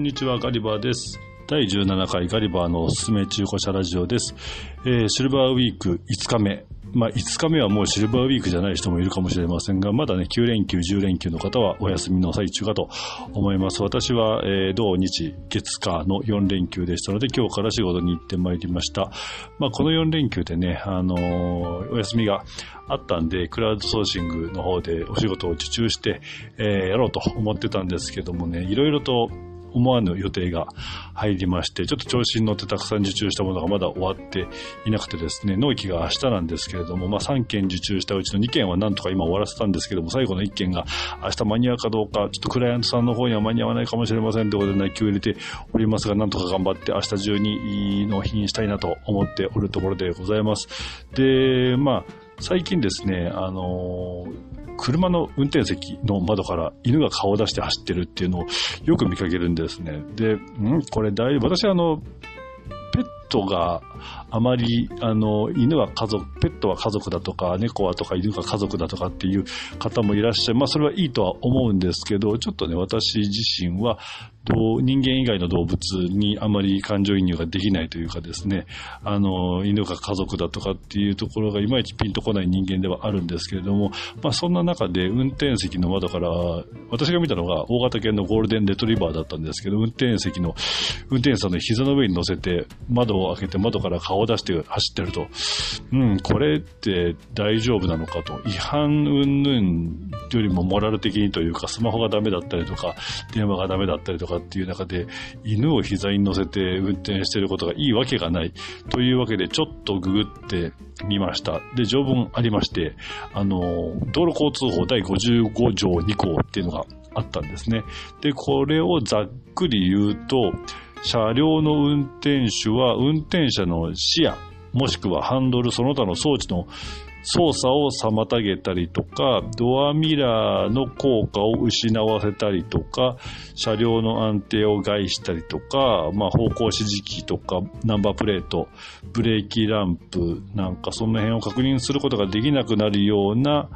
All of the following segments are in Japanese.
んにちは、ガリバーです。第17回ガリバーのおすすめ中古車ラジオです。えーシルバーウィーク5日目。まあ、5日目はもうシルバーウィークじゃない人もいるかもしれませんが、まだね、9連休、10連休の方はお休みの最中かと思います。私は、えー土日、月火の4連休でしたので、今日から仕事に行ってまいりました。まあ、この4連休でね、あのーお休みがあったんで、クラウドソーシングの方でお仕事を受注して、えーやろうと思ってたんですけどもね、いろいろと思わぬ予定が入りまして、ちょっと調子に乗ってたくさん受注したものがまだ終わっていなくてですね、納期が明日なんですけれども、まあ3件受注したうちの2件はなんとか今終わらせたんですけども、最後の1件が明日間に合うかどうか、ちょっとクライアントさんの方には間に合わないかもしれませんということで内給入れておりますが、なんとか頑張って明日中に納品したいなと思っておるところでございます。で、まあ、最近ですね、あのー車の運転席の窓から犬が顔を出して走ってるっていうのをよく見かけるんですね。で、んこれ大丈夫私はあの、ペットがあまり、あの、犬は家族、ペットは家族だとか、猫はとか犬が家族だとかっていう方もいらっしゃる。まあ、それはいいとは思うんですけど、ちょっとね、私自身は、人間以外の動物にあまり感情移入ができないというかですね、あの、犬が家族だとかっていうところがいまいちピンとこない人間ではあるんですけれども、まあ、そんな中で運転席の窓から、私が見たのが大型犬のゴールデンレトリバーだったんですけど、運転席の、運転手さんの膝の上に乗せて、窓を開けて窓から顔を出して走ってると、うん、これって大丈夫なのかと、違反云々よりもモラル的にというか、スマホがダメだったりとか、電話がダメだったりとかっていう中で、犬を膝に乗せて運転してることがいいわけがない。というわけで、ちょっとググってみました。で、条文ありまして、あの、道路交通法第55条2項っていうのがあったんですね。で、これをざっくり言うと、車両の運転手は運転者の視野、もしくはハンドルその他の装置の操作を妨げたりとか、ドアミラーの効果を失わせたりとか、車両の安定を害したりとか、まあ、方向指示器とか、ナンバープレート、ブレーキランプなんかその辺を確認することができなくなるような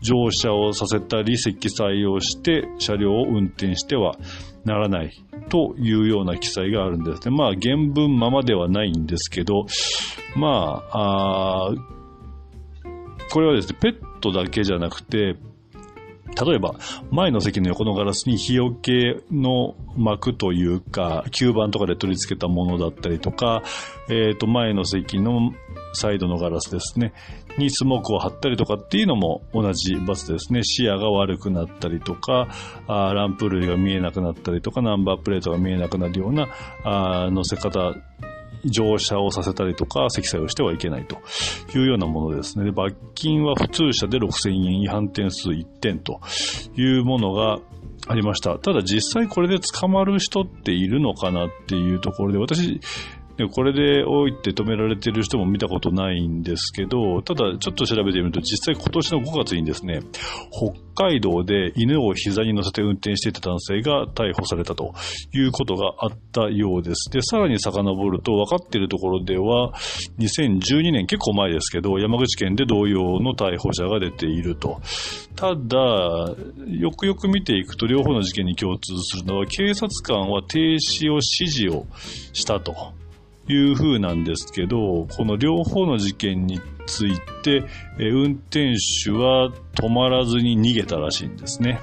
乗車をさせたり積載をして車両を運転してはならないというような記載があるんですね。まあ原文ままではないんですけど、まあ、あこれはですね、ペットだけじゃなくて、例えば、前の席の横のガラスに日よけの膜というか、吸盤とかで取り付けたものだったりとか、えっ、と、前の席のサイドのガラスですね、にスモークを貼ったりとかっていうのも同じ罰ですね。視野が悪くなったりとか、あランプ類が見えなくなったりとか、ナンバープレートが見えなくなるような、あ乗せ方、乗車をさせたりとか、積載をしてはいけないというようなものですね。で罰金は普通車で6000円、違反点数1点というものがありました。ただ実際これで捕まる人っているのかなっていうところで、私、これで置いって止められてる人も見たことないんですけど、ただちょっと調べてみると実際今年の5月にですね、北海道で犬を膝に乗せて運転していた男性が逮捕されたということがあったようです。で、さらに遡ると分かっているところでは、2012年結構前ですけど、山口県で同様の逮捕者が出ていると。ただ、よくよく見ていくと両方の事件に共通するのは、警察官は停止を指示をしたと。いう風なんですけど、この両方の事件について、運転手は止まらずに逃げたらしいんですね。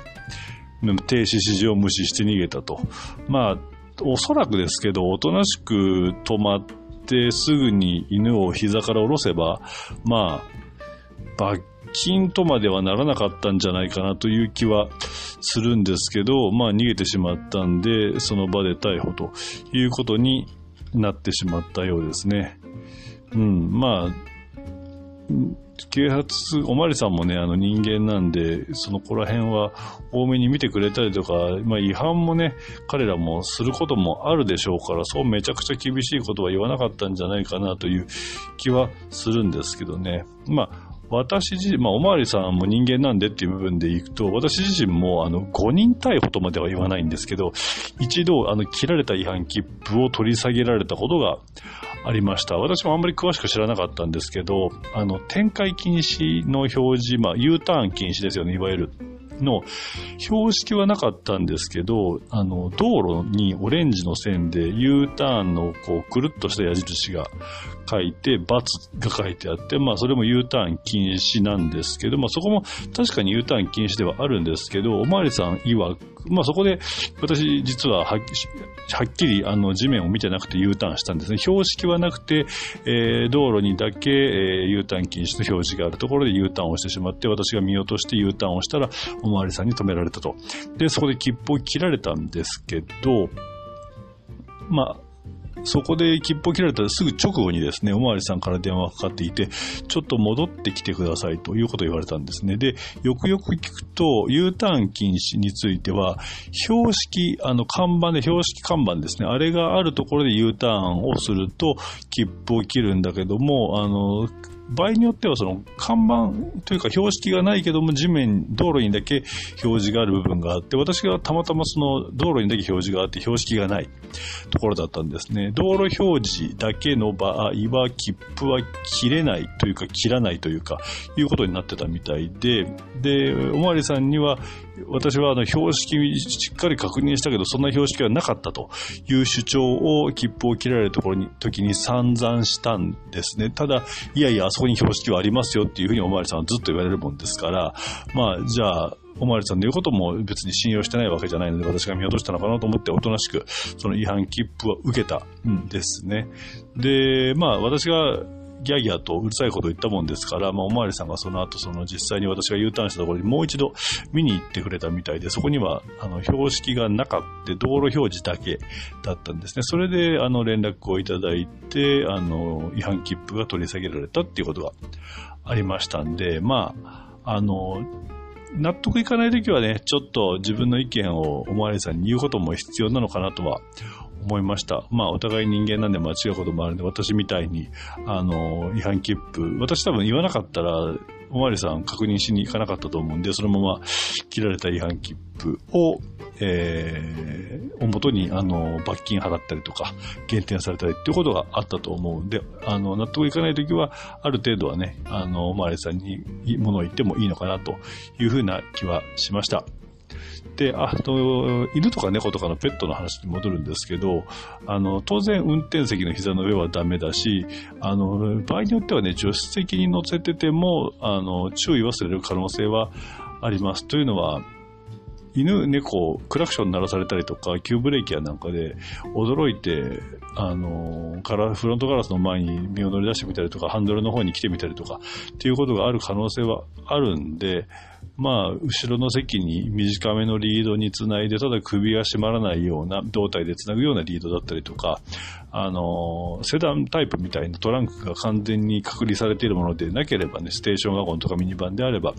停止指示を無視して逃げたと。まあ、おそらくですけど、おとなしく止まってすぐに犬を膝から下ろせば、まあ、罰金とまではならなかったんじゃないかなという気はするんですけど、まあ逃げてしまったんで、その場で逮捕ということになってしまったようですね。うん、まあ、うん警察、おまりさんもね、あの人間なんで、そのこら辺は多めに見てくれたりとか、まあ違反もね、彼らもすることもあるでしょうから、そうめちゃくちゃ厳しいことは言わなかったんじゃないかなという気はするんですけどね。まあ、私自身、まあ、おまわりさんも人間なんでっていう部分でいくと、私自身も、あの、5人逮捕とまでは言わないんですけど、一度、あの、切られた違反切符を取り下げられたことがありました。私もあんまり詳しく知らなかったんですけど、あの、展開禁止の表示、まあ、U ターン禁止ですよね、いわゆる。の標識はなかったんですけど、あの、道路にオレンジの線で U ターンのこう、くるっとした矢印が書いて、×が書いてあって、まあそれも U ターン禁止なんですけど、まあそこも確かに U ターン禁止ではあるんですけど、おまわりさん曰く、まあそこで私実ははっきりあの地面を見てなくて U ターンしたんですね。標識はなくて、えー、道路にだけ、えー、U ターン禁止の表示があるところで U ターンをしてしまって、私が見落として U ターンをしたら、おまわりさんに止められたと。で、そこで切符を切られたんですけど、まあ、そこで切符を切られたらすぐ直後にですね、おまわりさんから電話がかかっていて、ちょっと戻ってきてくださいということを言われたんですね。で、よくよく聞くと、U ターン禁止については、標識、あの看板で、標識看板ですね、あれがあるところで U ターンをすると、切符を切るんだけども、あの、場合によってはその看板というか標識がないけども地面、道路にだけ表示がある部分があって、私がたまたまその道路にだけ表示があって標識がないところだったんですね。道路表示だけの場合は切符は切れないというか切らないというかいうことになってたみたいで、で、おまわりさんには私はあの標識しっかり確認したけど、そんな標識はなかったという主張を切符を切られるところに、時に散々したんですね。ただ、いやいや、あそこに標識はありますよっていうふうにおまわりさんはずっと言われるもんですから、まあ、じゃあ、おまわりさんの言うことも別に信用してないわけじゃないので、私が見落としたのかなと思っておとなしく、その違反切符は受けたんですね。で、まあ、私がギャギャとうるさいこと言ったもんですから、まあ、おまわりさんがその後、その実際に私が U ターンしたところにもう一度見に行ってくれたみたいで、そこには、あの、標識がなかった道路表示だけだったんですね。それで、あの、連絡をいただいて、あの、違反切符が取り下げられたっていうことがありましたんで、まあ、あの、納得いかないときはね、ちょっと自分の意見をおまわりさんに言うことも必要なのかなとは思いました。まあ、お互い人間なんで間違うこともあるんで、私みたいに、あの、違反切符、私多分言わなかったら、おまわりさん確認しに行かなかったと思うんで、そのまま切られた違反切符を、えー、おもとに、あの、罰金払ったりとか、減点されたりっていうことがあったと思うんで、あの、納得いかないときは、ある程度はね、あの、おまわりさんに物を言ってもいいのかなというふうな気はしました。で、あと、犬とか猫とかのペットの話に戻るんですけど、あの、当然運転席の膝の上はダメだし、あの、場合によってはね、助手席に乗せてても、あの、注意忘れる可能性はあります。というのは、犬、猫、クラクション鳴らされたりとか、急ブレーキやなんかで、驚いて、あの、からフロントガラスの前に身を乗り出してみたりとか、ハンドルの方に来てみたりとか、っていうことがある可能性はあるんで、まあ、後ろの席に短めのリードにつないで、ただ首が締まらないような、胴体でつなぐようなリードだったりとか、あの、セダンタイプみたいなトランクが完全に隔離されているものでなければね、ステーションワゴンとかミニバンであれば、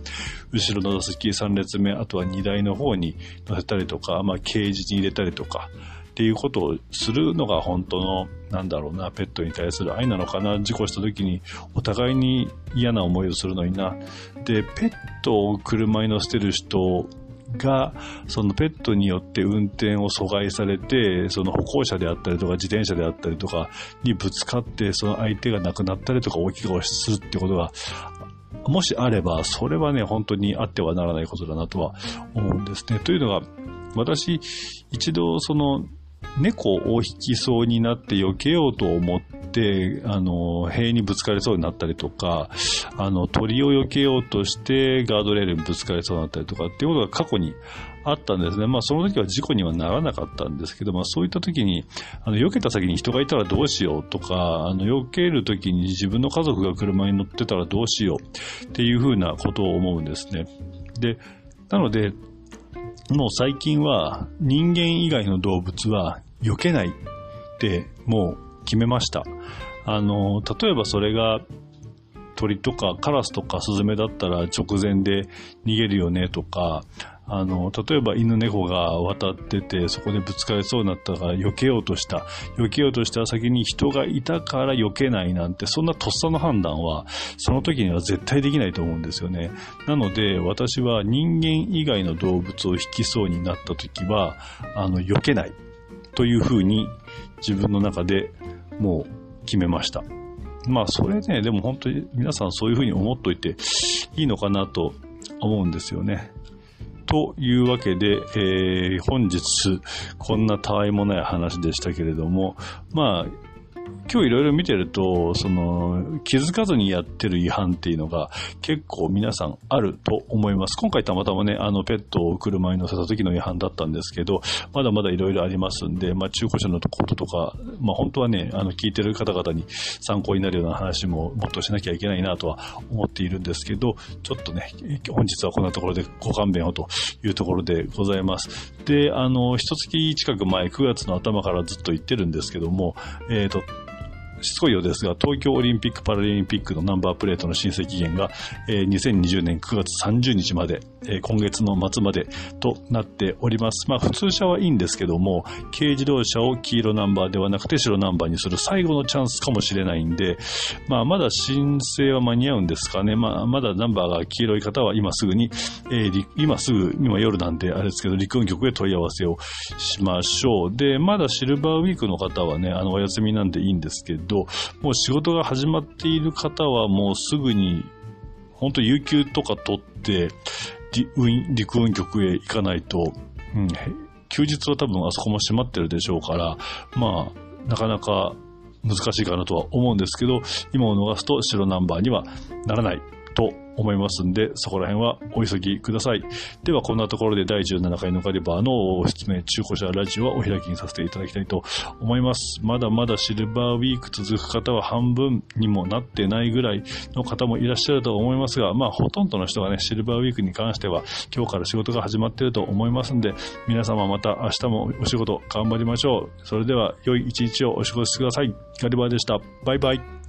後ろの座席3列目、あとは荷台の方に乗せたりとか、まあ、ケージに入れたりとか、っていうことをするのが本当の、なんだろうな、ペットに対する愛なのかな、事故した時にお互いに嫌な思いをするのにな。で、ペットを車に乗せてる人が、そのペットによって運転を阻害されて、その歩行者であったりとか自転車であったりとかにぶつかって、その相手が亡くなったりとか大きいをするってことが、もしあれば、それはね、本当にあってはならないことだなとは思うんですね。というのが、私、一度その猫を引きそうになって避けようと思って、あの、塀にぶつかりそうになったりとか、あの、鳥を避けようとしてガードレールにぶつかりそうになったりとかっていうことが過去にあったんですね。まあ、その時は事故にはならなかったんですけど、まあ、そういった時に、あの、避けた先に人がいたらどうしようとか、あの、避ける時に自分の家族が車に乗ってたらどうしようっていうふうなことを思うんですね。で、なので、もう最近は人間以外の動物は避けないってもう決めました。あの、例えばそれが鳥とかカラスとかスズメだったら直前で逃げるよねとか、あの、例えば犬猫が渡ってて、そこでぶつかりそうになったから避けようとした。避けようとした先に人がいたから避けないなんて、そんなとっさの判断は、その時には絶対できないと思うんですよね。なので、私は人間以外の動物を引きそうになった時は、あの、避けない。というふうに自分の中でもう決めました。まあ、それね、でも本当に皆さんそういうふうに思っといていいのかなと思うんですよね。というわけで、えー、本日、こんなたわいもない話でしたけれども、まあ、今日いろいろ見てると、その、気づかずにやってる違反っていうのが結構皆さんあると思います。今回たまたまね、あの、ペットを車に乗せた時の違反だったんですけど、まだまだいろいろありますんで、まあ、中古車のこととか、まあ、本当はね、あの、聞いてる方々に参考になるような話ももっとしなきゃいけないなとは思っているんですけど、ちょっとね、本日はこんなところでご勘弁をというところでございます。で、あの、一月近く前、9月の頭からずっと言ってるんですけども、えっ、ー、と、しつこいようですが、東京オリンピック・パラリンピックのナンバープレートの申請期限が、えー、2020年9月30日まで、えー、今月の末までとなっております。まあ、普通車はいいんですけども、軽自動車を黄色ナンバーではなくて白ナンバーにする最後のチャンスかもしれないんで、まあ、まだ申請は間に合うんですかね。まあ、まだナンバーが黄色い方は今すぐに、えー、今すぐ、今夜なんであれですけど、陸運局へ問い合わせをしましょう。で、まだシルバーウィークの方はね、あの、お休みなんでいいんですけど、もう仕事が始まっている方はもうすぐに、本当有給とか取って、陸運局へ行かないと、うん、休日は多分あそこも閉まってるでしょうから、まあ、なかなか難しいかなとは思うんですけど、今を逃すと白ナンバーにはならない。と思いますんで、そこら辺はお急ぎください。では、こんなところで第17回のガリバーの説明、中古車ラジオはお開きにさせていただきたいと思います。まだまだシルバーウィーク続く方は半分にもなってないぐらいの方もいらっしゃると思いますが、まあ、ほとんどの人がね、シルバーウィークに関しては、今日から仕事が始まっていると思いますんで、皆様また明日もお仕事頑張りましょう。それでは、良い一日をお過ごしください。ガリバーでした。バイバイ。